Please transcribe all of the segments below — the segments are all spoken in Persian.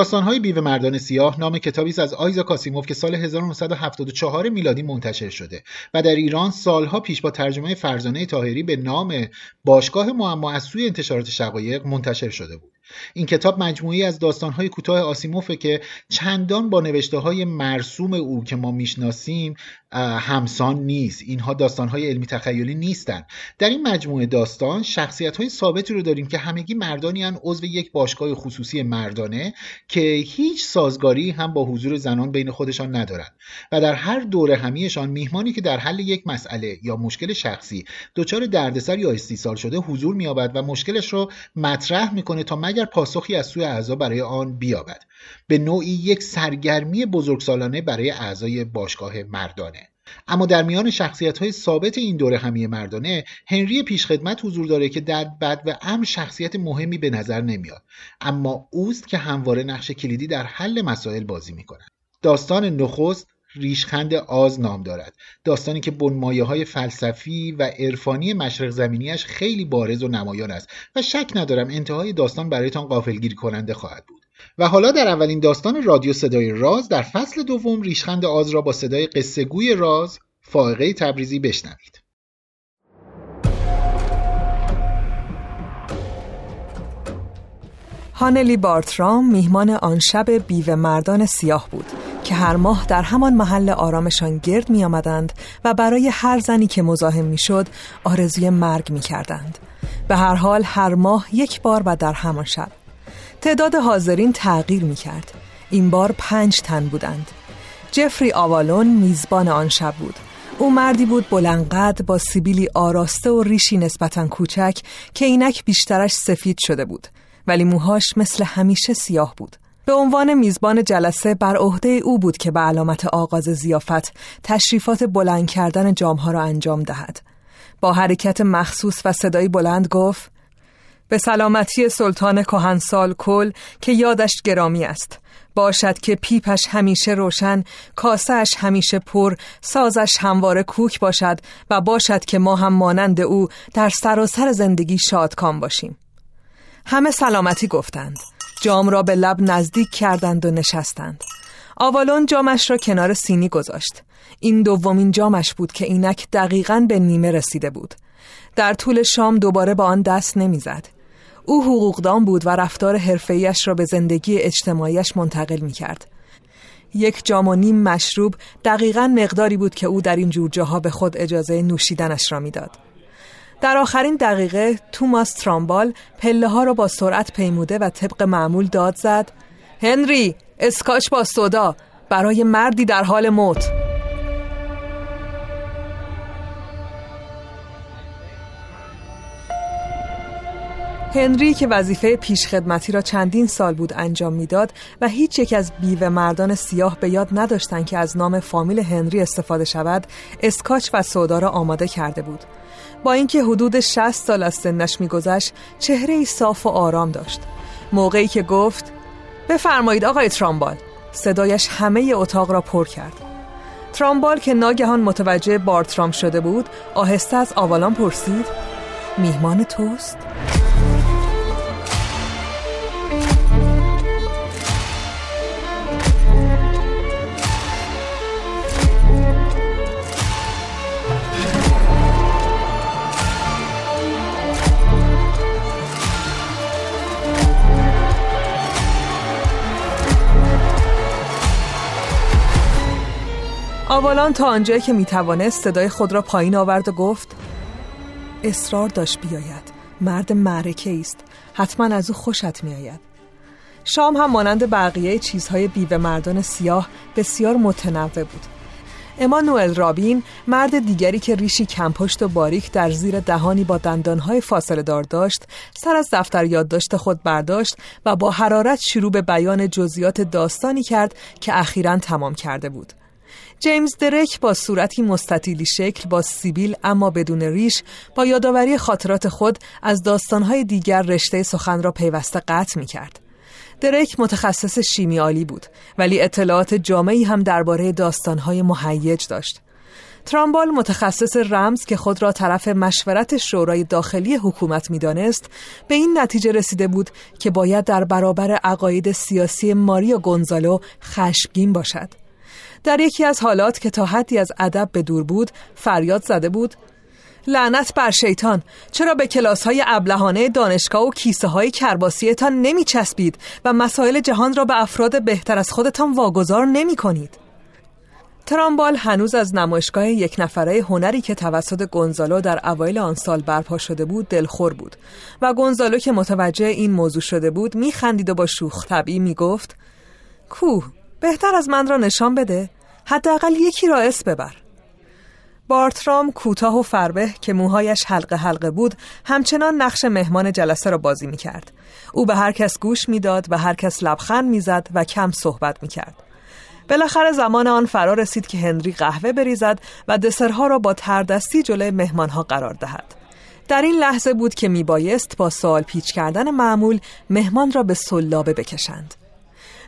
داستانهای بیوه مردان سیاه نام کتابی است از آیزا کاسیموف که سال 1974 میلادی منتشر شده و در ایران سالها پیش با ترجمه فرزانه تاهری به نام باشگاه معما از سوی انتشارات شقایق منتشر شده بود. این کتاب مجموعی از داستانهای کوتاه آسیموفه که چندان با نوشته های مرسوم او که ما می‌شناسیم همسان نیست. اینها داستانهای علمی تخیلی نیستن. در این مجموعه داستان شخصیت های ثابتی رو داریم که همگی مردانی هن عضو یک باشگاه خصوصی مردانه که هیچ سازگاری هم با حضور زنان بین خودشان ندارند و در هر دوره همیشان میهمانی که در حل یک مسئله یا مشکل شخصی دچار دردسر یا استیصال شده حضور مییابد و مشکلش رو مطرح می‌کنه تا مگر پاسخی از سوی اعضا برای آن بیابد. به نوعی یک سرگرمی بزرگسالانه برای اعضای باشگاه مردانه. اما در میان شخصیت های ثابت این دوره همی مردانه هنری پیشخدمت حضور داره که در بد و ام شخصیت مهمی به نظر نمیاد. اما اوست که همواره نقش کلیدی در حل مسائل بازی می‌کنه داستان نخست ریشخند آز نام دارد. داستانی که بنمایه های فلسفی و عرفانی مشرق زمینیش خیلی بارز و نمایان است و شک ندارم انتهای داستان برایتان قافلگیر کننده خواهد بود. و حالا در اولین داستان رادیو صدای راز در فصل دوم ریشخند آز را با صدای قصه گوی راز فائقه تبریزی بشنوید هانلی بارترام میهمان آن شب بیوه مردان سیاه بود که هر ماه در همان محل آرامشان گرد می آمدند و برای هر زنی که مزاحم می شد آرزوی مرگ می کردند. به هر حال هر ماه یک بار و در همان شب تعداد حاضرین تغییر می کرد این بار پنج تن بودند. جفری آوالون میزبان آن شب بود. او مردی بود بلنقد با سیبیلی آراسته و ریشی نسبتا کوچک که اینک بیشترش سفید شده بود. ولی موهاش مثل همیشه سیاه بود. به عنوان میزبان جلسه بر عهده او بود که به علامت آغاز زیافت تشریفات بلند کردن جامها را انجام دهد. با حرکت مخصوص و صدایی بلند گفت به سلامتی سلطان کهنسال کل که یادش گرامی است. باشد که پیپش همیشه روشن کاسهش همیشه پر سازش همواره کوک باشد و باشد که ما هم مانند او در سراسر سر زندگی شادکام باشیم. همه سلامتی گفتند. جام را به لب نزدیک کردند و نشستند. آوالون جامش را کنار سینی گذاشت. این دومین جامش بود که اینک دقیقا به نیمه رسیده بود. در طول شام دوباره با آن دست نمی‌زد. او حقوقدان بود و رفتار حرفه‌ایش را به زندگی اجتماعیش منتقل می کرد. یک جام و نیم مشروب دقیقا مقداری بود که او در این جور جاها به خود اجازه نوشیدنش را می‌داد. در آخرین دقیقه توماس ترامبال پله ها را با سرعت پیموده و طبق معمول داد زد هنری اسکاچ با سودا برای مردی در حال موت هنری که وظیفه پیشخدمتی را چندین سال بود انجام می‌داد و هیچ یک از بیوه مردان سیاه به یاد نداشتند که از نام فامیل هنری استفاده شود اسکاچ و سودا را آماده کرده بود. با اینکه حدود 60 سال از سنش میگذشت چهره ای صاف و آرام داشت. موقعی که گفت بفرمایید آقای ترامبال. صدایش همه اتاق را پر کرد. ترامبال که ناگهان متوجه بارترام شده بود آهسته از آوالان پرسید میهمان توست؟ آوالان تا آنجایی که می‌توانست صدای خود را پایین آورد و گفت اصرار داشت بیاید. مرد معرکه است. حتما از او خوشت میآید. شام هم مانند بقیه چیزهای بیوه مردان سیاه بسیار متنوع بود. امانوئل رابین مرد دیگری که ریشی کمپشت و باریک در زیر دهانی با دندانهای فاصله دار داشت سر از دفتر یادداشت خود برداشت و با حرارت شروع به بیان جزئیات داستانی کرد که اخیرا تمام کرده بود. جیمز درک با صورتی مستطیلی شکل با سیبیل اما بدون ریش با یادآوری خاطرات خود از داستانهای دیگر رشته سخن را پیوسته قطع می کرد. درک متخصص شیمیالی بود ولی اطلاعات جامعی هم درباره داستانهای مهیج داشت. ترامبال متخصص رمز که خود را طرف مشورت شورای داخلی حکومت می‌دانست به این نتیجه رسیده بود که باید در برابر عقاید سیاسی ماریا گونزالو خشمگین باشد در یکی از حالات که تا حدی از ادب به دور بود فریاد زده بود لعنت بر شیطان چرا به کلاس های ابلهانه دانشگاه و کیسه های کرباسیتان نمی چسبید و مسائل جهان را به افراد بهتر از خودتان واگذار نمی کنید ترامبال هنوز از نمایشگاه یک نفره هنری که توسط گونزالو در اوایل آن سال برپا شده بود دلخور بود و گونزالو که متوجه این موضوع شده بود میخندید و با شوخ طبعی می‌گفت کوه بهتر از من را نشان بده حداقل یکی را اس ببر بارترام کوتاه و فربه که موهایش حلقه حلقه بود همچنان نقش مهمان جلسه را بازی می کرد. او به هر کس گوش می‌داد و هر کس لبخند می‌زد و کم صحبت می کرد. بالاخره زمان آن فرا رسید که هنری قهوه بریزد و دسرها را با تردستی جلوی مهمانها قرار دهد. در این لحظه بود که میبایست با سوال پیچ کردن معمول مهمان را به سلابه بکشند.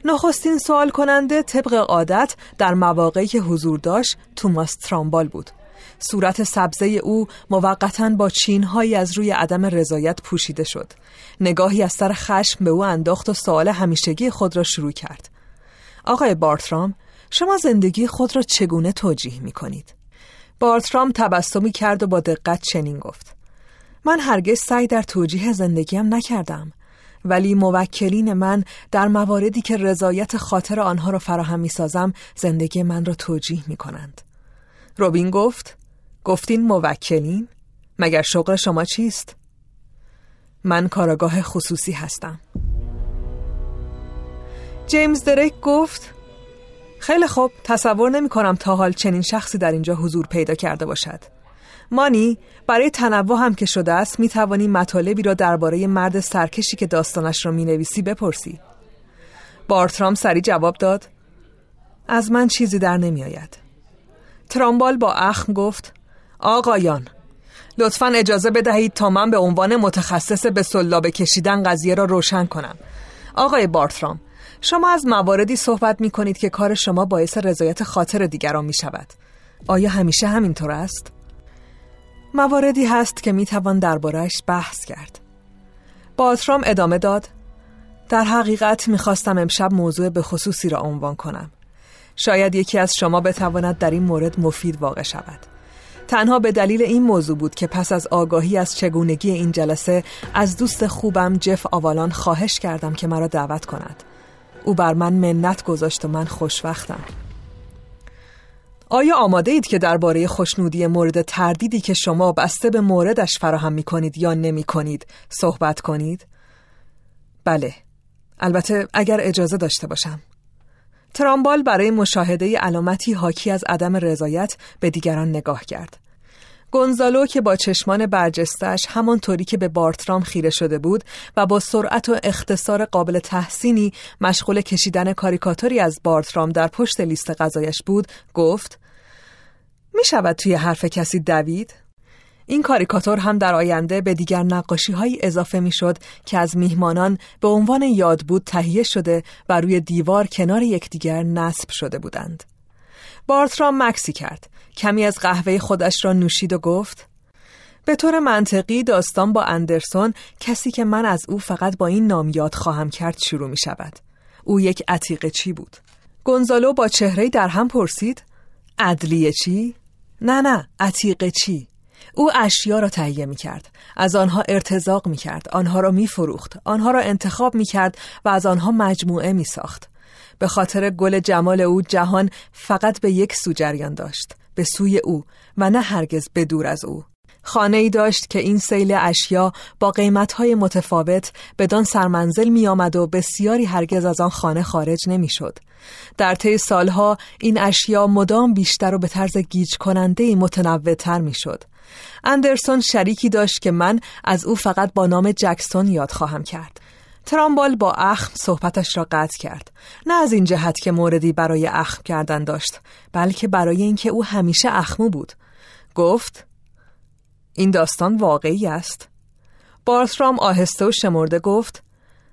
نخستین سوال کننده طبق عادت در مواقعی که حضور داشت توماس ترامبال بود. صورت سبزه او موقتا با چینهایی از روی عدم رضایت پوشیده شد. نگاهی از سر خشم به او انداخت و سوال همیشگی خود را شروع کرد. آقای بارترام شما زندگی خود را چگونه توجیه می کنید؟ بارترام تبسمی کرد و با دقت چنین گفت من هرگز سعی در توجیه زندگیم نکردم ولی موکلین من در مواردی که رضایت خاطر آنها را فراهم می سازم زندگی من را توجیه می کنند روبین گفت گفتین موکلین؟ مگر شغل شما چیست؟ من کاراگاه خصوصی هستم جیمز دریک گفت خیلی خوب تصور نمی کنم تا حال چنین شخصی در اینجا حضور پیدا کرده باشد مانی برای تنوع هم که شده است می توانی مطالبی را درباره مرد سرکشی که داستانش را می نویسی بپرسی. بارترام سری جواب داد از من چیزی در نمی آید ترامبال با اخم گفت آقایان لطفا اجازه بدهید تا من به عنوان متخصص به سلابه کشیدن قضیه را روشن کنم. آقای بارترام شما از مواردی صحبت می کنید که کار شما باعث رضایت خاطر دیگران می شود آیا همیشه همینطور است؟ مواردی هست که می توان دربارهش بحث کرد. بارترام ادامه داد در حقیقت می خواستم امشب موضوع به خصوصی را عنوان کنم. شاید یکی از شما بتواند در این مورد مفید واقع شود. تنها به دلیل این موضوع بود که پس از آگاهی از چگونگی این جلسه از دوست خوبم جف آوالان خواهش کردم که مرا دعوت کند. او بر من منت گذاشت و من خوشوقتم. آیا آماده اید که درباره خوشنودی مورد تردیدی که شما بسته به موردش فراهم می کنید یا نمی کنید صحبت کنید؟ بله. البته اگر اجازه داشته باشم. ترامبال برای مشاهده علامتی حاکی از عدم رضایت به دیگران نگاه کرد. گونزالو که با چشمان برجستش همانطوری که به بارترام خیره شده بود و با سرعت و اختصار قابل تحسینی مشغول کشیدن کاریکاتوری از بارترام در پشت لیست غذایش بود گفت می شود توی حرف کسی دوید؟ این کاریکاتور هم در آینده به دیگر نقاشی های اضافه می شد که از میهمانان به عنوان یاد بود تهیه شده و روی دیوار کنار یکدیگر نصب شده بودند. بارترام مکسی کرد. کمی از قهوه خودش را نوشید و گفت به طور منطقی داستان با اندرسون کسی که من از او فقط با این نام یاد خواهم کرد شروع می شود. او یک عتیقه چی بود. گونزالو با چهره در هم پرسید عدلیه چی؟ نه نه عتیقه چی؟ او اشیا را تهیه می کرد. از آنها ارتزاق می کرد. آنها را می فروخت. آنها را انتخاب می کرد و از آنها مجموعه می ساخت. به خاطر گل جمال او جهان فقط به یک سو جریان داشت. به سوی او و نه هرگز به دور از او. خانه ای داشت که این سیل اشیا با قیمتهای متفاوت بدان سرمنزل می آمد و بسیاری هرگز از آن خانه خارج نمی شد. در طی سالها این اشیا مدام بیشتر و به طرز گیج کننده متنوع تر می شد. اندرسون شریکی داشت که من از او فقط با نام جکسون یاد خواهم کرد. ترامبال با اخم صحبتش را قطع کرد نه از این جهت که موردی برای اخم کردن داشت بلکه برای اینکه او همیشه اخمو بود گفت این داستان واقعی است. بارترام آهسته و شمرده گفت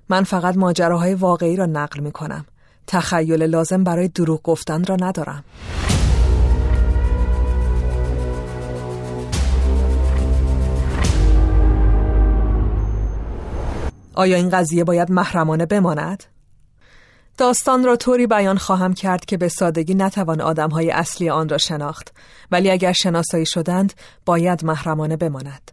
من فقط ماجراهای واقعی را نقل می کنم تخیل لازم برای دروغ گفتن را ندارم. آیا این قضیه باید محرمانه بماند؟ داستان را طوری بیان خواهم کرد که به سادگی نتوان آدمهای اصلی آن را شناخت. ولی اگر شناسایی شدند باید محرمانه بماند.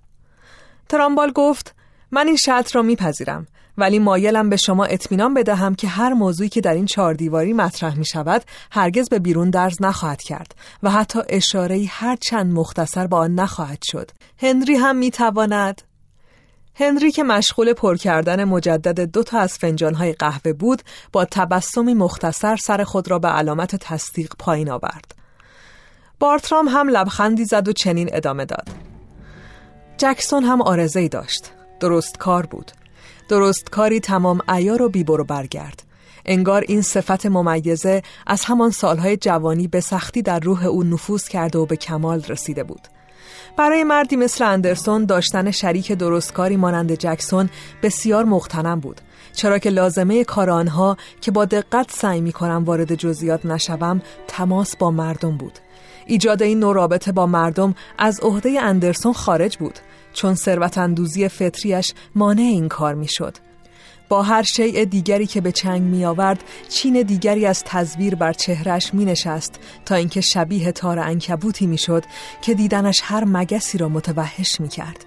ترامبال گفت من این شرط را میپذیرم ولی مایلم به شما اطمینان بدهم که هر موضوعی که در این چهار دیواری مطرح می شود هرگز به بیرون درز نخواهد کرد و حتی اشاره هر چند مختصر با آن نخواهد شد. هنری هم می تواند هنری که مشغول پر کردن مجدد دو تا از فنجانهای قهوه بود با تبسمی مختصر سر خود را به علامت تصدیق پایین آورد. بارترام هم لبخندی زد و چنین ادامه داد. جکسون هم آرزه داشت. درست کار بود. درست کاری تمام ایار و بیبر و برگرد. انگار این صفت ممیزه از همان سالهای جوانی به سختی در روح او نفوذ کرده و به کمال رسیده بود. برای مردی مثل اندرسون داشتن شریک درستکاری مانند جکسون بسیار مختنم بود چرا که لازمه کار آنها که با دقت سعی می کنم وارد جزئیات نشوم تماس با مردم بود ایجاد این نوع رابطه با مردم از عهده اندرسون خارج بود چون ثروت اندوزی فطریش مانع این کار می‌شد. با هر شیء دیگری که به چنگ می آورد چین دیگری از تصویر بر چهرش می نشست تا اینکه شبیه تار انکبوتی می شد که دیدنش هر مگسی را متوحش می کرد.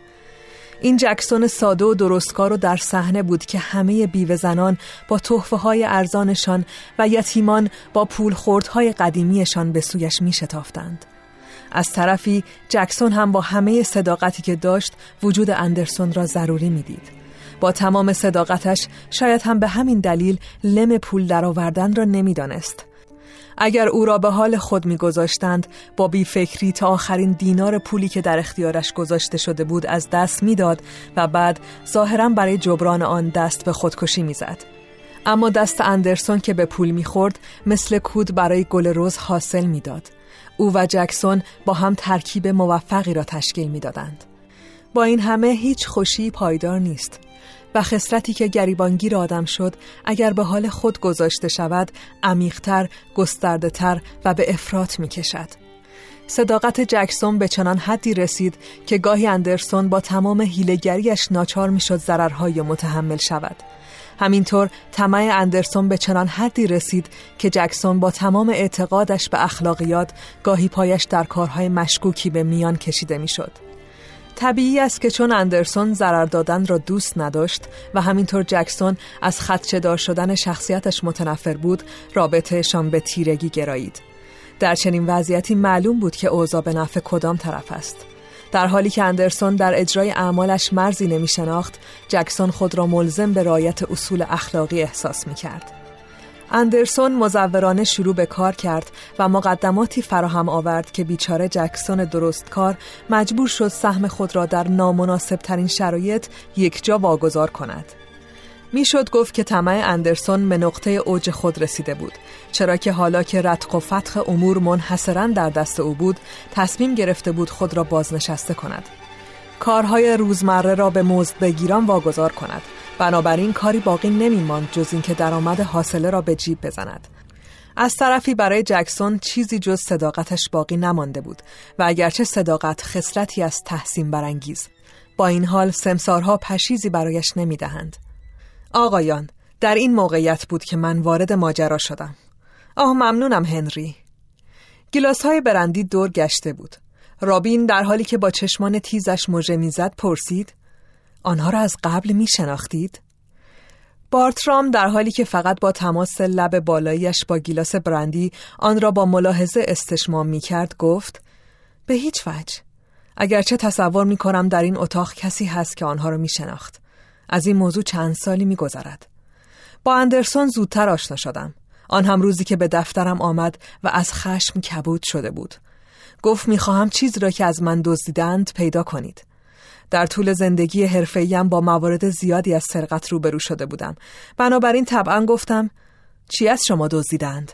این جکسون ساده و درستکار و در صحنه بود که همه بیوه زنان با تحفه های ارزانشان و یتیمان با پول های قدیمیشان به سویش می شتافتند. از طرفی جکسون هم با همه صداقتی که داشت وجود اندرسون را ضروری می‌دید. با تمام صداقتش شاید هم به همین دلیل لم پول درآوردن را نمی‌دانست. اگر او را به حال خود میگذاشتند با بیفکری تا آخرین دینار پولی که در اختیارش گذاشته شده بود از دست می‌داد و بعد ظاهرا برای جبران آن دست به خودکشی می‌زد. اما دست اندرسون که به پول می‌خورد مثل کود برای گل روز حاصل می‌داد. او و جکسون با هم ترکیب موفقی را تشکیل می‌دادند. با این همه هیچ خوشی پایدار نیست و خسرتی که گریبانگیر آدم شد اگر به حال خود گذاشته شود عمیقتر، گسترده و به افراط می کشد. صداقت جکسون به چنان حدی رسید که گاهی اندرسون با تمام هیلگریش ناچار می‌شد ضررهای متحمل شود همینطور طمع اندرسون به چنان حدی رسید که جکسون با تمام اعتقادش به اخلاقیات گاهی پایش در کارهای مشکوکی به میان کشیده می‌شد. طبیعی است که چون اندرسون ضرر دادن را دوست نداشت و همینطور جکسون از خدچه شدن شخصیتش متنفر بود رابطهشان به تیرگی گرایید در چنین وضعیتی معلوم بود که اوضاع به نفع کدام طرف است در حالی که اندرسون در اجرای اعمالش مرزی نمی شناخت جکسون خود را ملزم به رایت اصول اخلاقی احساس می کرد. اندرسون مزورانه شروع به کار کرد و مقدماتی فراهم آورد که بیچاره جکسون درستکار مجبور شد سهم خود را در نامناسب ترین شرایط یک جا واگذار کند. می‌شد گفت که طمع اندرسون به نقطه اوج خود رسیده بود چرا که حالا که رتق و فتخ امور منحصرا در دست او بود تصمیم گرفته بود خود را بازنشسته کند کارهای روزمره را به مزد بگیران واگذار کند بنابراین کاری باقی نمیماند جز اینکه درآمد حاصله را به جیب بزند. از طرفی برای جکسون چیزی جز صداقتش باقی نمانده بود و اگرچه صداقت خصلتی از تحسین برانگیز با این حال سمسارها پشیزی برایش نمی‌دهند. آقایان در این موقعیت بود که من وارد ماجرا شدم. آه ممنونم هنری. گلاس های برندی دور گشته بود. رابین در حالی که با چشمان تیزش مژه می‌زد پرسید آنها را از قبل می شناختید؟ بارترام در حالی که فقط با تماس لب بالایش با گیلاس برندی آن را با ملاحظه استشمام می کرد گفت به هیچ وجه. اگرچه تصور می کنم در این اتاق کسی هست که آنها را می شناخت از این موضوع چند سالی می گذرد. با اندرسون زودتر آشنا شدم. آن هم روزی که به دفترم آمد و از خشم کبود شده بود. گفت می‌خواهم چیزی را که از من دزدیدند پیدا کنید. در طول زندگی حرفه‌ایم با موارد زیادی از سرقت روبرو شده بودم. بنابراین طبعا گفتم چی از شما دزدیدند؟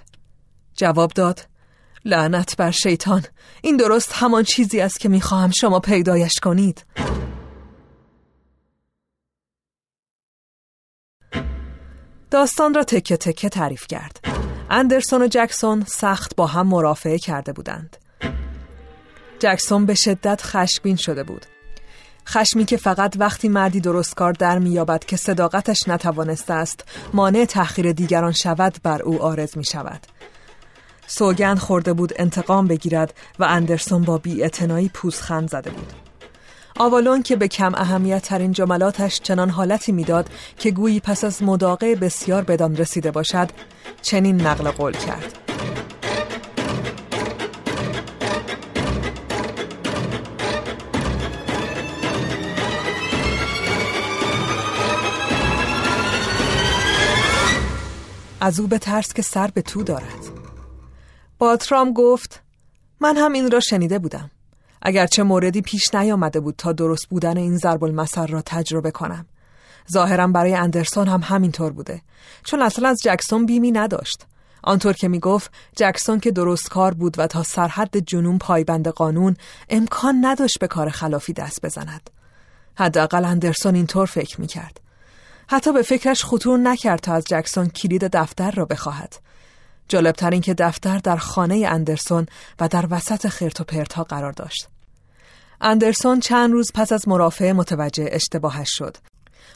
جواب داد لعنت بر شیطان. این درست همان چیزی است که می‌خواهم شما پیدایش کنید. داستان را تکه تکه تعریف کرد. اندرسون و جکسون سخت با هم مرافعه کرده بودند. جکسون به شدت خشبین شده بود. خشمی که فقط وقتی مردی درستکار در میابد که صداقتش نتوانسته است مانع تأخیر دیگران شود بر او آرز می شود سوگند خورده بود انتقام بگیرد و اندرسون با بی پوزخند زده بود. آوالون که به کم اهمیت ترین جملاتش چنان حالتی می‌داد که گویی پس از مداقه بسیار بدان رسیده باشد چنین نقل قول کرد. از او به ترس که سر به تو دارد. باترام گفت من هم این را شنیده بودم. اگرچه موردی پیش نیامده بود تا درست بودن این ضرب المثل را تجربه کنم. ظاهرا برای اندرسون هم همینطور بوده. چون اصلا از جکسون بیمی نداشت. آنطور که می گفت جکسون که درست کار بود و تا سرحد جنون پایبند قانون امکان نداشت به کار خلافی دست بزند. حداقل اندرسون اینطور فکر می کرد حتی به فکرش خطور نکرد تا از جکسون کلید دفتر را بخواهد. جالبتر این که دفتر در خانه اندرسون و در وسط خرت و پرتها قرار داشت. اندرسون چند روز پس از مرافعه متوجه اشتباهش شد.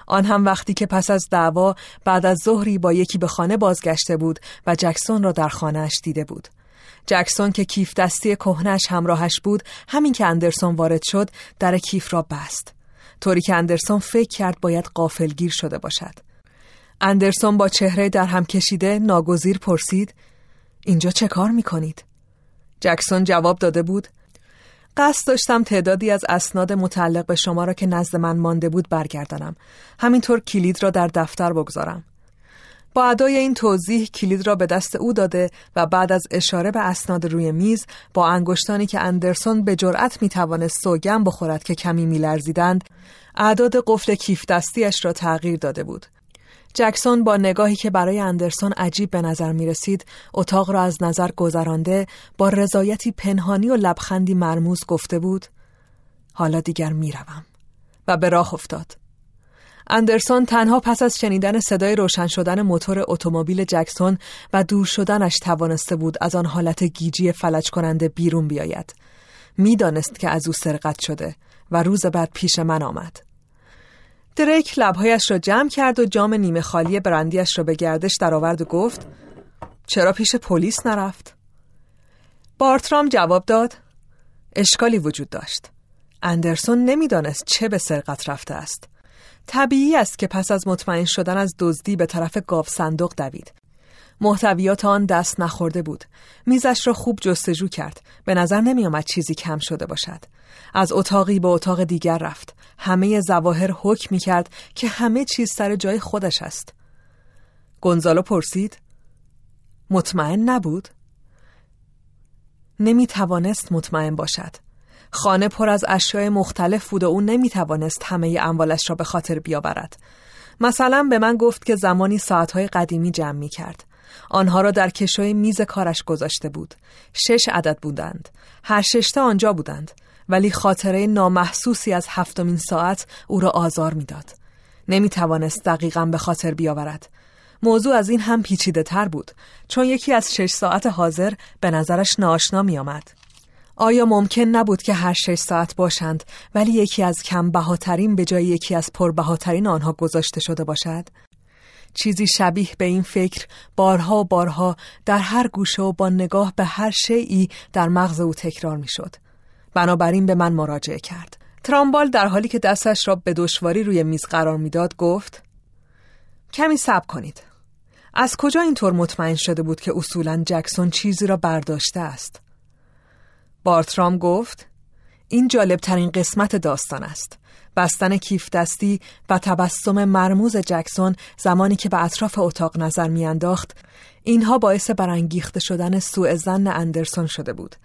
آن هم وقتی که پس از دعوا بعد از ظهری با یکی به خانه بازگشته بود و جکسون را در خانهاش دیده بود. جکسون که کیف دستی کهنش همراهش بود همین که اندرسون وارد شد در کیف را بست. طوری که اندرسون فکر کرد باید قافلگیر شده باشد. اندرسون با چهره در هم کشیده ناگزیر پرسید اینجا چه کار می کنید؟ جکسون جواب داده بود قصد داشتم تعدادی از اسناد متعلق به شما را که نزد من مانده بود برگردانم. همینطور کلید را در دفتر بگذارم. با ادای این توضیح کلید را به دست او داده و بعد از اشاره به اسناد روی میز با انگشتانی که اندرسون به جرأت می توانست سوگم بخورد که کمی میلرزیدند اعداد قفل کیف دستیش را تغییر داده بود جکسون با نگاهی که برای اندرسون عجیب به نظر می رسید اتاق را از نظر گذرانده با رضایتی پنهانی و لبخندی مرموز گفته بود حالا دیگر می روم. و به راه افتاد اندرسون تنها پس از شنیدن صدای روشن شدن موتور اتومبیل جکسون و دور شدنش توانسته بود از آن حالت گیجی فلج کننده بیرون بیاید. می‌دانست که از او سرقت شده و روز بعد پیش من آمد. دریک لبهایش را جمع کرد و جام نیمه خالی برندیش را به گردش درآورد و گفت چرا پیش پلیس نرفت؟ بارترام جواب داد اشکالی وجود داشت. اندرسون نمی‌دانست چه به سرقت رفته است. طبیعی است که پس از مطمئن شدن از دزدی به طرف گاو صندوق دوید. محتویات آن دست نخورده بود. میزش را خوب جستجو کرد. به نظر نمی آمد چیزی کم شده باشد. از اتاقی به اتاق دیگر رفت. همه زواهر حکم می کرد که همه چیز سر جای خودش است. گونزالو پرسید مطمئن نبود؟ نمی توانست مطمئن باشد. خانه پر از اشیاء مختلف بود و او نمی توانست همه اموالش را به خاطر بیاورد مثلا به من گفت که زمانی ساعتهای قدیمی جمع می کرد آنها را در کشوی میز کارش گذاشته بود شش عدد بودند هر ششتا آنجا بودند ولی خاطره نامحسوسی از هفتمین ساعت او را آزار می‌داد. نمی توانست دقیقا به خاطر بیاورد. موضوع از این هم پیچیده تر بود چون یکی از شش ساعت حاضر به نظرش ناشنا می آمد. آیا ممکن نبود که هر شش ساعت باشند ولی یکی از کم بهاترین به جای یکی از پربهاترین آنها گذاشته شده باشد؟ چیزی شبیه به این فکر بارها و بارها در هر گوشه و با نگاه به هر شیعی در مغز او تکرار می شد. بنابراین به من مراجعه کرد ترامبال در حالی که دستش را به دشواری روی میز قرار می‌داد گفت کمی صبر کنید از کجا اینطور مطمئن شده بود که اصولا جکسون چیزی را برداشته است بارترام گفت این جالب ترین قسمت داستان است. بستن کیف دستی و تبسم مرموز جکسون زمانی که به اطراف اتاق نظر میانداخت اینها باعث برانگیخته شدن سوء زن اندرسون شده بود.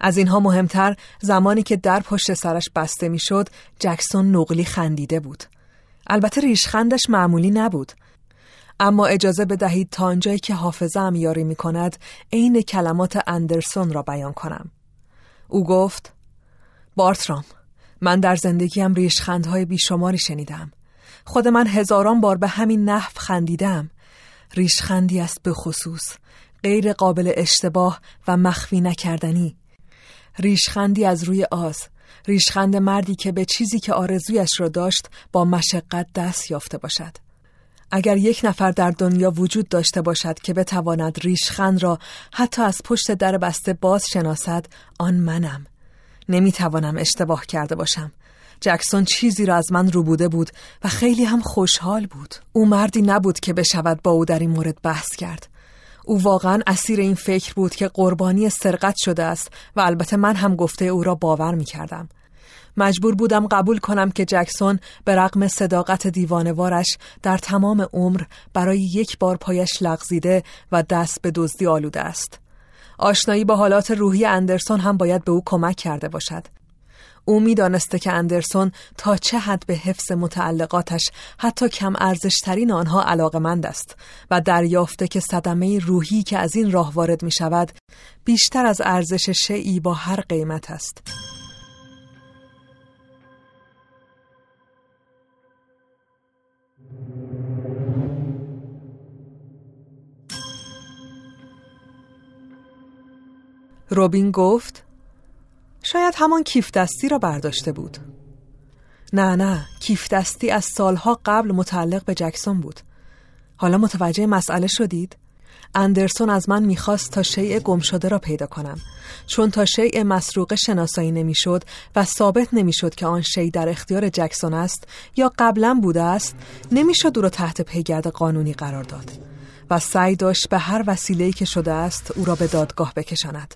از اینها مهمتر زمانی که در پشت سرش بسته می‌شد جکسون نقلی خندیده بود. البته ریشخندش معمولی نبود. اما اجازه بدهید تا آنجایی که حافظه هم یاری می کند عین کلمات اندرسون را بیان کنم. او گفت بارترام من در زندگیم ریشخندهای بیشماری شنیدم. خود من هزاران بار به همین نحو خندیدم. ریشخندی است به خصوص غیر قابل اشتباه و مخفی نکردنی. ریشخندی از روی آز ریشخند مردی که به چیزی که آرزویش را داشت با مشقت دست یافته باشد. اگر یک نفر در دنیا وجود داشته باشد که بتواند ریشخند را حتی از پشت در بسته باز شناسد آن منم. نمی‌توانم اشتباه کرده باشم. جکسون چیزی را از من روبوده بود و خیلی هم خوشحال بود. او مردی نبود که بشود با او در این مورد بحث کرد. او واقعا اسیر این فکر بود که قربانی سرقت شده است و البته من هم گفته او را باور می کردم. مجبور بودم قبول کنم که جکسون به رغم صداقت دیوانوارش در تمام عمر برای یک بار پایش لغزیده و دست به دزدی آلوده است. آشنایی با حالات روحی اندرسون هم باید به او کمک کرده باشد. او می‌دانسته که اندرسون تا چه حد به حفظ متعلقاتش حتی کم ارزشترین آنها علاقمند است و دریافته که صدمه روحی که از این راه وارد می شود بیشتر از ارزش شیعی با هر قیمت است. روبین گفت شاید همان کیف دستی را برداشته بود. نه نه کیف دستی از سالها قبل متعلق به جکسون بود. حالا متوجه مسئله شدید؟ اندرسون از من می‌خواست تا شیء گم شده را پیدا کنم. چون تا شیء مسروقه شناسایی نمی‌شد و ثابت نمی‌شد که آن شی در اختیار جکسون است یا قبلا بوده است نمی‌شد او را تحت پیگرد قانونی قرار داد و سعی داشت به هر وسیله‌ای که شده است او را به دادگاه بکشاند.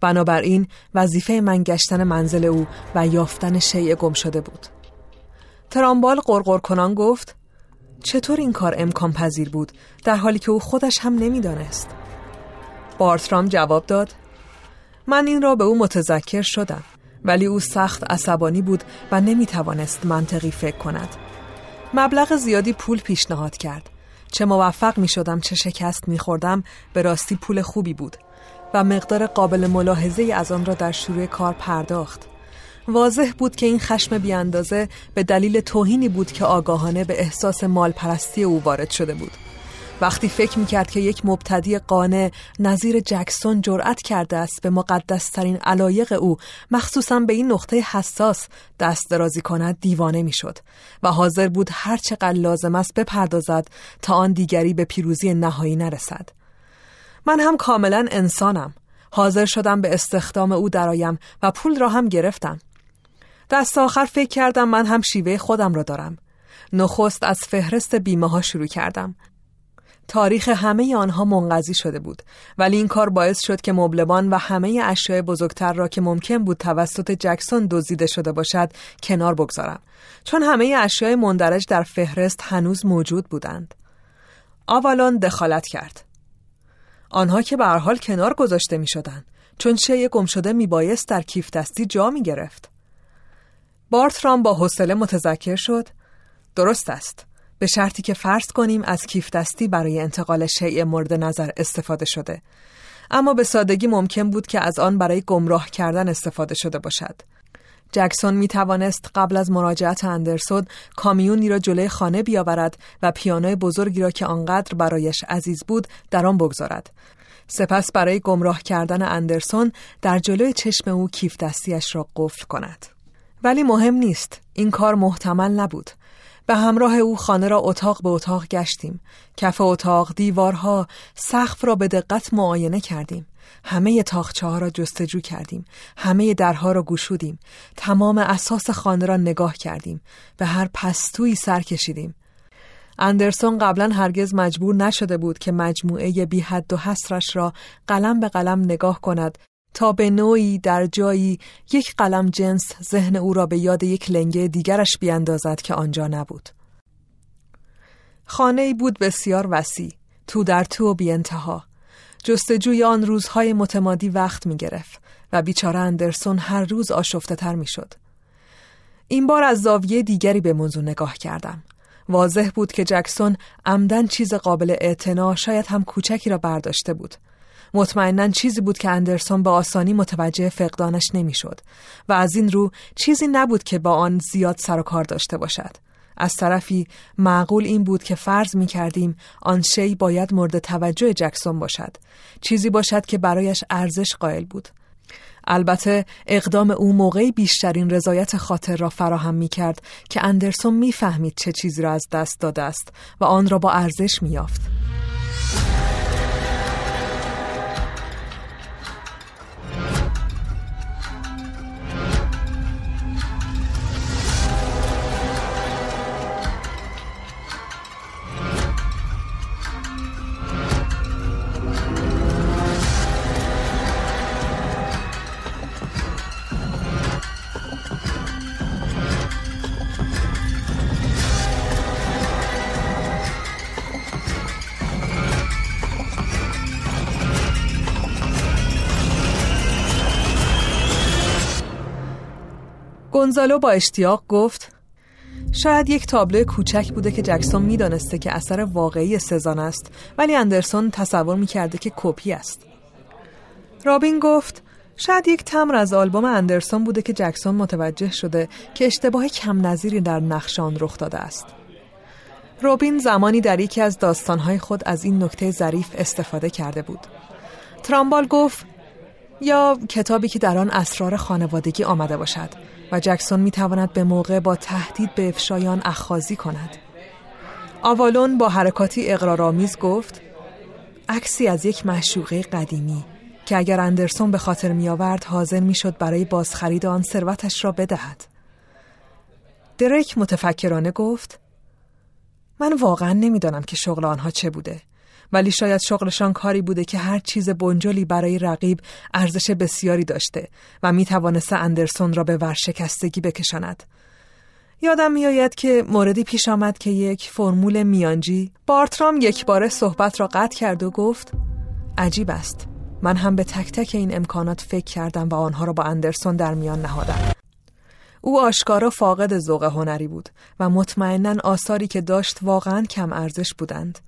بنابراین وظیفه من گشتن منزل او و یافتن شیء گم شده بود. ترامبال قرقر کنان گفت چطور این کار امکان پذیر بود؟ در حالی که او خودش هم نمی‌دانست. بارترام جواب داد من این را به او متذکر شدم ولی او سخت عصبانی بود و نمی توانست منطقی فکر کند. مبلغ زیادی پول پیشنهاد کرد. چه موفق می شدم چه شکست می خوردم به راستی پول خوبی بود. و مقدار قابل ملاحظه از آن را در شروع کار پرداخت. واضح بود که این خشم بیاندازه به دلیل توهینی بود که آگاهانه به احساس مال پرستی او وارد شده بود. وقتی فکر می‌کرد که یک مبتدی قانع نظیر جکسون جرأت کرده است به مقدسترین علایق او مخصوصا به این نقطه حساس دست درازی کند دیوانه می‌شد و حاضر بود هر چقدر لازم است بپردازد تا آن دیگری به پیروزی نهایی نرسد. من هم کاملا انسانم. حاضر شدم به استخدام او درایم و پول را هم گرفتم. دست آخر فکر کردم من هم شیوه خودم را دارم. نخست از فهرست بیمه ها شروع کردم. تاریخ همه آنها منقضی شده بود ولی این کار باعث شد که مبلمان و همه اشیاء بزرگتر را که ممکن بود توسط جکسون دزدیده شده باشد کنار بگذارم. چون همه اشیاء مندرج در فهرست هنوز موجود بودند. آوالون دخالت کرد. آنها که به حال کنار گذاشته می شدن چون شی گم شده می بایست در کیف دستی جا می گرفت. بارترام با حوصله متذکر شد. درست است. به شرطی که فرض کنیم از کیف دستی برای انتقال شیء مورد نظر استفاده شده. اما به سادگی ممکن بود که از آن برای گمراه کردن استفاده شده باشد. جکسون می توانست قبل از مراجعت اندرسون کامیونی را جلوی خانه بیاورد و پیانوی بزرگی را که آنقدر برایش عزیز بود در آن بگذارد. سپس برای گمراه کردن اندرسون در جلوی چشم او کیف دستیش را قفل کند. ولی مهم نیست. این کار محتمل نبود. به همراه او خانه را اتاق به اتاق گشتیم. کف اتاق، دیوارها، سقف را به دقت معاینه کردیم. همه تاخچه ها را جستجو کردیم همه درها را گشودیم تمام اساس خانه را نگاه کردیم به هر پستویی سر کشیدیم اندرسون قبلا هرگز مجبور نشده بود که مجموعه بی حد و حسرش را قلم به قلم نگاه کند تا به نوعی در جایی یک قلم جنس ذهن او را به یاد یک لنگه دیگرش بیاندازد که آنجا نبود. خانه بود بسیار وسیع، تو در تو و بی انتها. جستجوی آن روزهای متمادی وقت می گرفت و بیچاره اندرسون هر روز آشفته تر می شد. این بار از زاویه دیگری به موضوع نگاه کردم. واضح بود که جکسون عمدن چیز قابل اعتنا شاید هم کوچکی را برداشته بود. مطمئنا چیزی بود که اندرسون به آسانی متوجه فقدانش نمی‌شد و از این رو چیزی نبود که با آن زیاد سر و کار داشته باشد. از طرفی معقول این بود که فرض می کردیم آن شی باید مورد توجه جکسون باشد چیزی باشد که برایش ارزش قائل بود البته اقدام او موقعی بیشترین رضایت خاطر را فراهم می کرد که اندرسون می‌فهمید چه چیزی را از دست داده است و آن را با ارزش می یافت. گونزالو با اشتیاق گفت شاید یک تابلو کوچک بوده که جکسون می‌دانسته که اثر واقعی سزان است ولی اندرسون تصور می‌کرده که کپی است. رابین گفت شاید یک تمر از آلبوم اندرسون بوده که جکسون متوجه شده که اشتباه کم نظیری در نقشان رخ داده است. روبین زمانی در یکی از داستانهای خود از این نکته ظریف استفاده کرده بود. ترامبال گفت یا کتابی که در آن اسرار خانوادگی آمده باشد. و جکسون می تواند به موقع با تهدید به افشایان اخخازی کند. آوالون با حرکاتی اقرارآمیز گفت عکسی از یک معشوقه قدیمی که اگر اندرسون به خاطر می آورد حاضر می شد برای بازخرید آن ثروتش را بدهد. دریک متفکرانه گفت من واقعا نمی‌دانم که شغل آنها چه بوده ولی شاید شغلشان کاری بوده که هر چیز بنجلی برای رقیب ارزش بسیاری داشته و می توانسته اندرسون را به ورشکستگی بکشاند. یادم میآید که موردی پیش آمد که یک فرمول میانجی بارترام یک باره صحبت را قطع کرد و گفت عجیب است. من هم به تک تک این امکانات فکر کردم و آنها را با اندرسون در میان نهادم. او آشکارا فاقد ذوق هنری بود و مطمئنا آثاری که داشت واقعا کم ارزش بودند.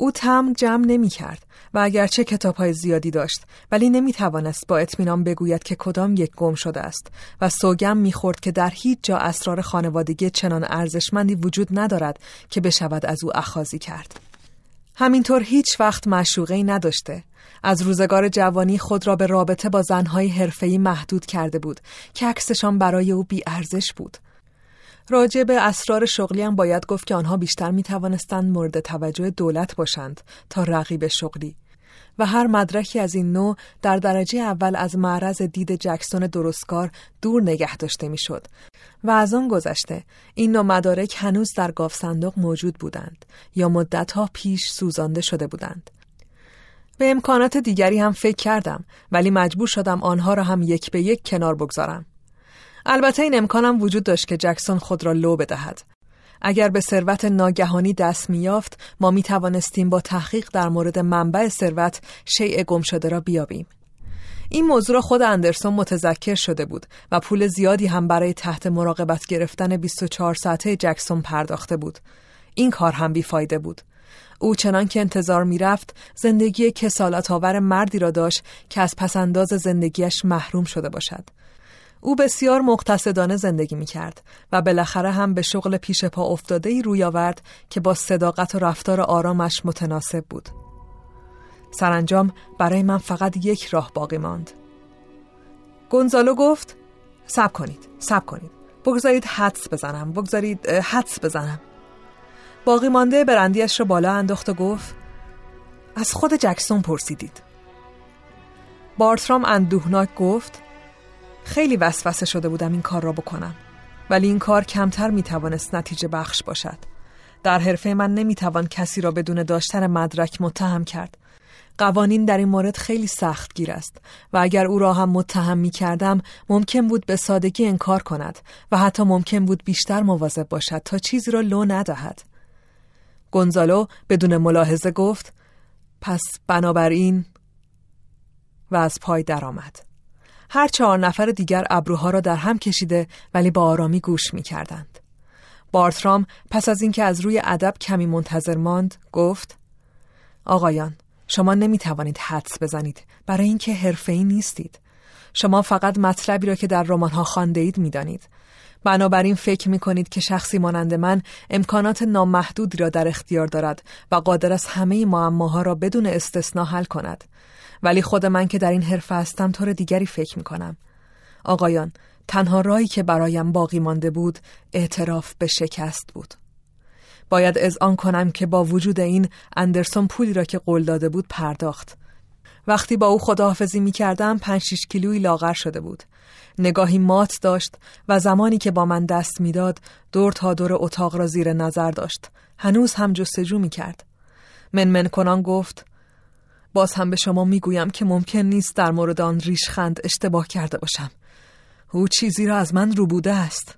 او تم جمع نمی کرد و اگرچه کتاب های زیادی داشت ولی نمی توانست با اطمینان بگوید که کدام یک گم شده است و سوگم می خورد که در هیچ جا اسرار خانوادگی چنان ارزشمندی وجود ندارد که بشود از او اخازی کرد. همینطور هیچ وقت مشوقه نداشته. از روزگار جوانی خود را به رابطه با زنهای حرفه‌ای محدود کرده بود که عکسشان برای او بی ارزش بود. راجع به اسرار شغلی هم باید گفت که آنها بیشتر می توانستند مورد توجه دولت باشند تا رقیب شغلی. و هر مدرکی از این نوع در درجه اول از معرض دید جکسون درستکار دور نگه داشته می‌شد. و از آن گذشته این نوع مدارک هنوز در گاف صندوق موجود بودند یا مدتها پیش سوزانده شده بودند. به امکانات دیگری هم فکر کردم ولی مجبور شدم آنها را هم یک به یک کنار بگذارم. البته این امکانم وجود داشت که جکسون خود را لو بدهد. اگر به ثروت ناگهانی دست میافت ما می توانستیم با تحقیق در مورد منبع ثروت شیء گم شده را بیابیم. این موضوع را خود اندرسون متذکر شده بود و پول زیادی هم برای تحت مراقبت گرفتن 24 ساعته جکسون پرداخته بود. این کار هم بیفایده بود. او چنان که انتظار می‌رفت زندگی کسالت آور مردی را داشت که از پسنداز زندگیش محروم شده باشد. او بسیار مقتصدانه زندگی می کرد و بالاخره هم به شغل پیش پا افتاده ای روی آورد که با صداقت و رفتار آرامش متناسب بود. سرانجام برای من فقط یک راه باقی ماند. گونزالو گفت سب کنید، سب کنید. بگذارید حدس بزنم، بگذارید حدس بزنم. باقی مانده برندیش را بالا انداخت و گفت از خود جکسون پرسیدید. بارترام اندوهناک گفت خیلی وسوسه شده بودم این کار را بکنم ولی این کار کمتر می‌توانست نتیجه بخش باشد در حرفه من نمی‌توان کسی را بدون داشتن مدرک متهم کرد قوانین در این مورد خیلی سخت گیر است و اگر او را هم متهم می کردم ممکن بود به سادگی انکار کند و حتی ممکن بود بیشتر مواظب باشد تا چیزی را لو ندهد. گونزالو بدون ملاحظه گفت پس بنابراین و از پای درآمد. هر چهار نفر دیگر ابروها را در هم کشیده ولی با آرامی گوش می کردند. بارترام پس از اینکه از روی ادب کمی منتظر ماند گفت آقایان شما نمی توانید حدس بزنید برای اینکه حرفه‌ای نیستید شما فقط مطلبی را که در رمان ها خوانده اید می دانید. بنابراین فکر می کنید که شخصی مانند من امکانات نامحدودی را در اختیار دارد و قادر است همه معماها را بدون استثنا حل کند ولی خود من که در این حرفه هستم طور دیگری فکر می کنم آقایان تنها رایی که برایم باقی مانده بود اعتراف به شکست بود. باید از آن کنم که با وجود این اندرسون پولی را که قول داده بود پرداخت. وقتی با او خداحافظی می کردم پنج شیش کیلویی لاغر شده بود. نگاهی مات داشت و زمانی که با من دست می‌داد دور تا دور اتاق را زیر نظر داشت. هنوز هم جستجو می کرد من کنان گفت باز هم به شما می‌گویم که ممکن نیست در مورد آن ریشخند اشتباه کرده باشم. او چیزی را از من رو بوده است.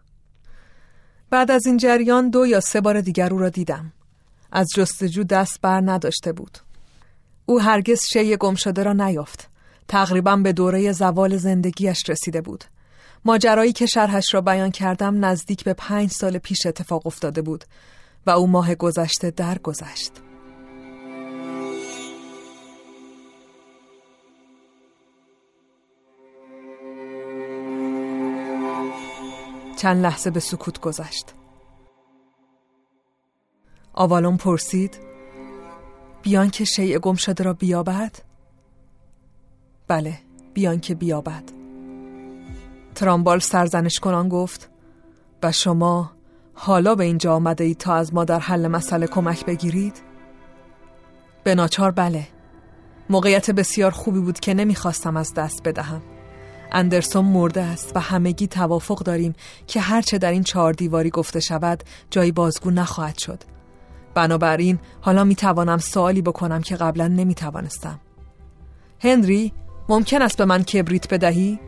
بعد از این جریان دو یا سه بار دیگر او را دیدم. از جستجو دست بر نداشته بود. او هرگز شی گم شده را نیافت. تقریبا به دوره زوال زندگیش رسیده بود. ماجرایی که شرحش را بیان کردم نزدیک به پنج سال پیش اتفاق افتاده بود و او ماه گذشته در چند لحظه به سکوت گذشت آوالون پرسید بیان که شیء گم شده را بیابد؟ بله بیان که بیابد ترامبال سرزنش کنان گفت و شما حالا به اینجا آمده اید تا از ما در حل مسئله کمک بگیرید؟ به ناچار بله موقعیت بسیار خوبی بود که نمی‌خواستم از دست بدهم اندرسون مرده است و همگی توافق داریم که هرچه در این چهار دیواری گفته شود جایی بازگو نخواهد شد. بنابراین حالا می توانم سوالی بکنم که قبلا نمی توانستم هنری ممکن است به من کبریت بدهی؟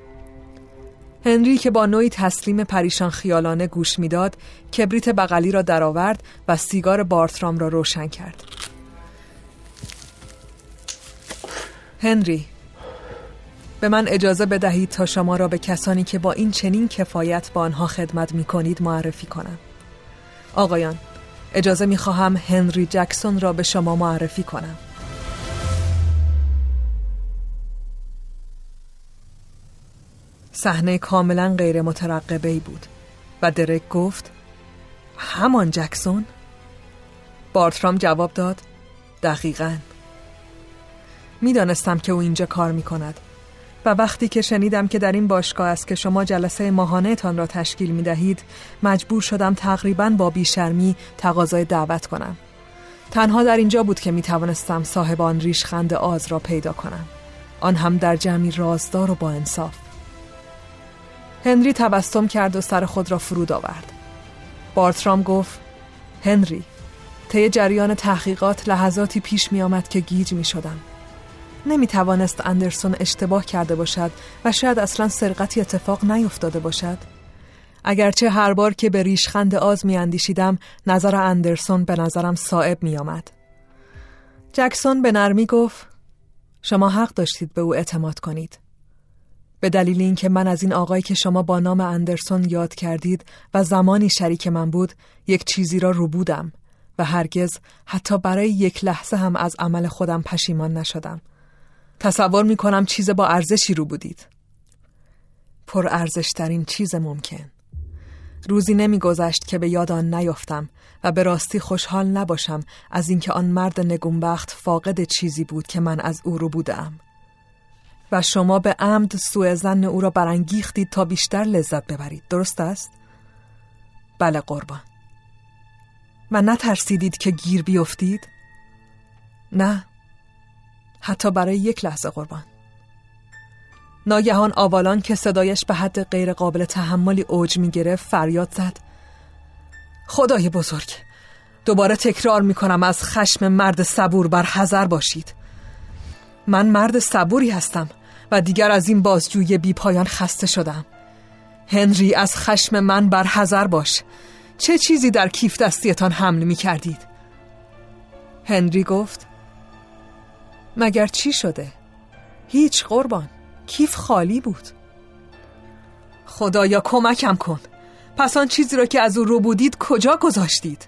هنری که با نوعی تسلیم پریشان خیالانه گوش می‌داد کبریت بغلی را درآورد و سیگار بارترام را روشن کرد. هنری به من اجازه بدهید تا شما را به کسانی که با این چنین کفایت با آنها خدمت می کنید معرفی کنم. آقایان اجازه می خواهم هنری جکسون را به شما معرفی کنم. صحنه کاملا غیر مترقبه ای بود و درک گفت همان جکسون؟ بارترام جواب داد دقیقا. می‌دانستم که او اینجا کار می کند. و وقتی که شنیدم که در این باشگاه است که شما جلسه ماهانه تان را تشکیل می دهید مجبور شدم تقریبا با بیشرمی تقاضای دعوت کنم. تنها در اینجا بود که می توانستم صاحب آن ریشخند آز را پیدا کنم. آن هم در جمعی رازدار و با انصاف. هنری تبستم کرد و سر خود را فرود آورد. بارترام گفت هنری طی جریان تحقیقات لحظاتی پیش می آمد که گیج می شدم نمی توانست اندرسون اشتباه کرده باشد و شاید اصلا سرقتی اتفاق نیفتاده باشد اگرچه هر بار که به ریشخند آز می اندیشیدم نظر اندرسون به نظرم صائب می آمد. جکسون به نرمی گفت شما حق داشتید به او اعتماد کنید. به دلیل اینکه من از این آقایی که شما با نام اندرسون یاد کردید و زمانی شریک من بود یک چیزی را رو بودم و هرگز حتی برای یک لحظه هم از عمل خودم پشیمان نشدم. تصور می کنم چیز با ارزشی رو بودید. پر ارزشترین چیز ممکن. روزی نمیگذشت که به یاد آن نیفتم و به راستی خوشحال نباشم از اینکه آن مرد نگونبخت فاقد چیزی بود که من از او رو بودم و شما به عمد سوء زن او را برانگیختید تا بیشتر لذت ببرید. درست است؟ بله قربان. و نترسیدید که گیر بیفتید؟ نه. حتی برای یک لحظه قربان. ناگهان آوالان که صدایش به حد غیر قابل تحملی اوج می گرفت فریاد زد. خدای بزرگ دوباره تکرار می کنم از خشم مرد صبور بر حذر باشید. من مرد صبوری هستم و دیگر از این بازجوی بی پایان خسته شدم. هنری از خشم من بر حذر باش. چه چیزی در کیف دستیتان حمل می کردید هنری گفت مگر چی شده؟ هیچ قربان کیف خالی بود خدایا کمکم کن پس آن چیزی را که از او رو بودید کجا گذاشتید؟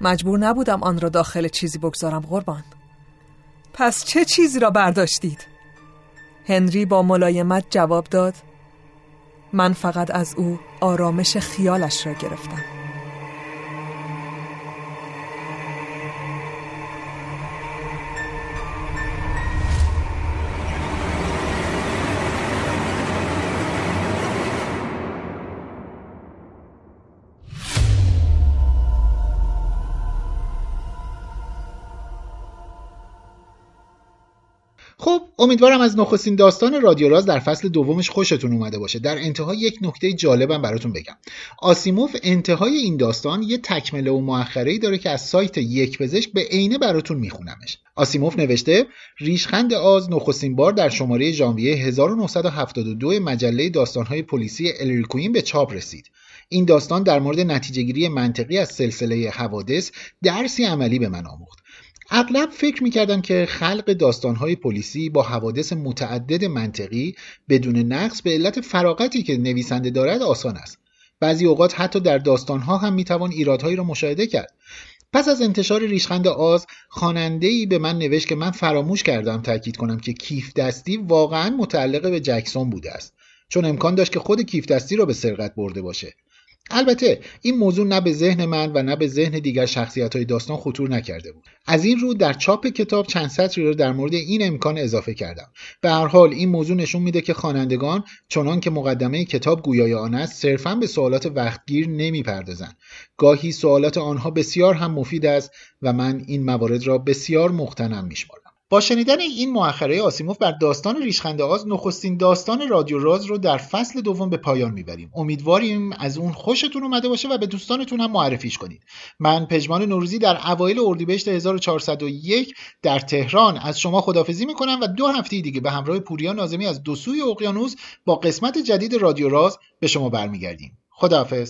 مجبور نبودم آن را داخل چیزی بگذارم قربان پس چه چیزی را برداشتید؟ هنری با ملایمت جواب داد من فقط از او آرامش خیالش را گرفتم امیدوارم از نخستین داستان رادیو راز در فصل دومش خوشتون اومده باشه. در انتها یک نکته جالبم براتون بگم. آسیموف انتهای این داستان یه تکمله و مؤخره داره که از سایت یک پزشک به عینه براتون میخونمش. آسیموف نوشته ریشخند آز نخستین بار در شماره ژانویه 1972 مجله داستانهای پلیسی الریکوین به چاپ رسید. این داستان در مورد نتیجهگیری منطقی از سلسله حوادث درسی عملی به من آموخت. اغلب فکر می‌کردم که خلق داستانهای پلیسی با حوادث متعدد منطقی بدون نقص به علت فراغتی که نویسنده دارد آسان است. بعضی اوقات حتی در داستانها هم می‌توان ایرادهایی را مشاهده کرد. پس از انتشار ریشخند آز خواننده به من نوشت که من فراموش کردم تاکید کنم که کیف دستی واقعا متعلق به جکسون بوده است. چون امکان داشت که خود کیف دستی را به سرقت برده باشه. البته این موضوع نه به ذهن من و نه به ذهن دیگر شخصیت های داستان خطور نکرده بود. از این رو در چاپ کتاب چند سطری را در مورد این امکان اضافه کردم. به هر حال این موضوع نشون میده که خوانندگان چنان که مقدمه کتاب گویای آن است صرفا به سوالات وقتگیر نمی‌پردازند. گاهی سوالات آنها بسیار هم مفید است و من این موارد را بسیار مختنم میشمارم. با شنیدن این مؤخره آسیموف بر داستان ریشخند آز نخستین داستان رادیو راز رو در فصل دوم به پایان می‌بریم. امیدواریم از اون خوشتون اومده باشه و به دوستانتون هم معرفیش کنید. من پژمان نوروزی در اوایل اردیبهشت 1401 در تهران از شما خدافزی می‌کنم و دو هفته دیگه به همراه پوریا نازمی از دو سوی اقیانوس با قسمت جدید رادیو راز به شما برمیگردیم. خداحافظ.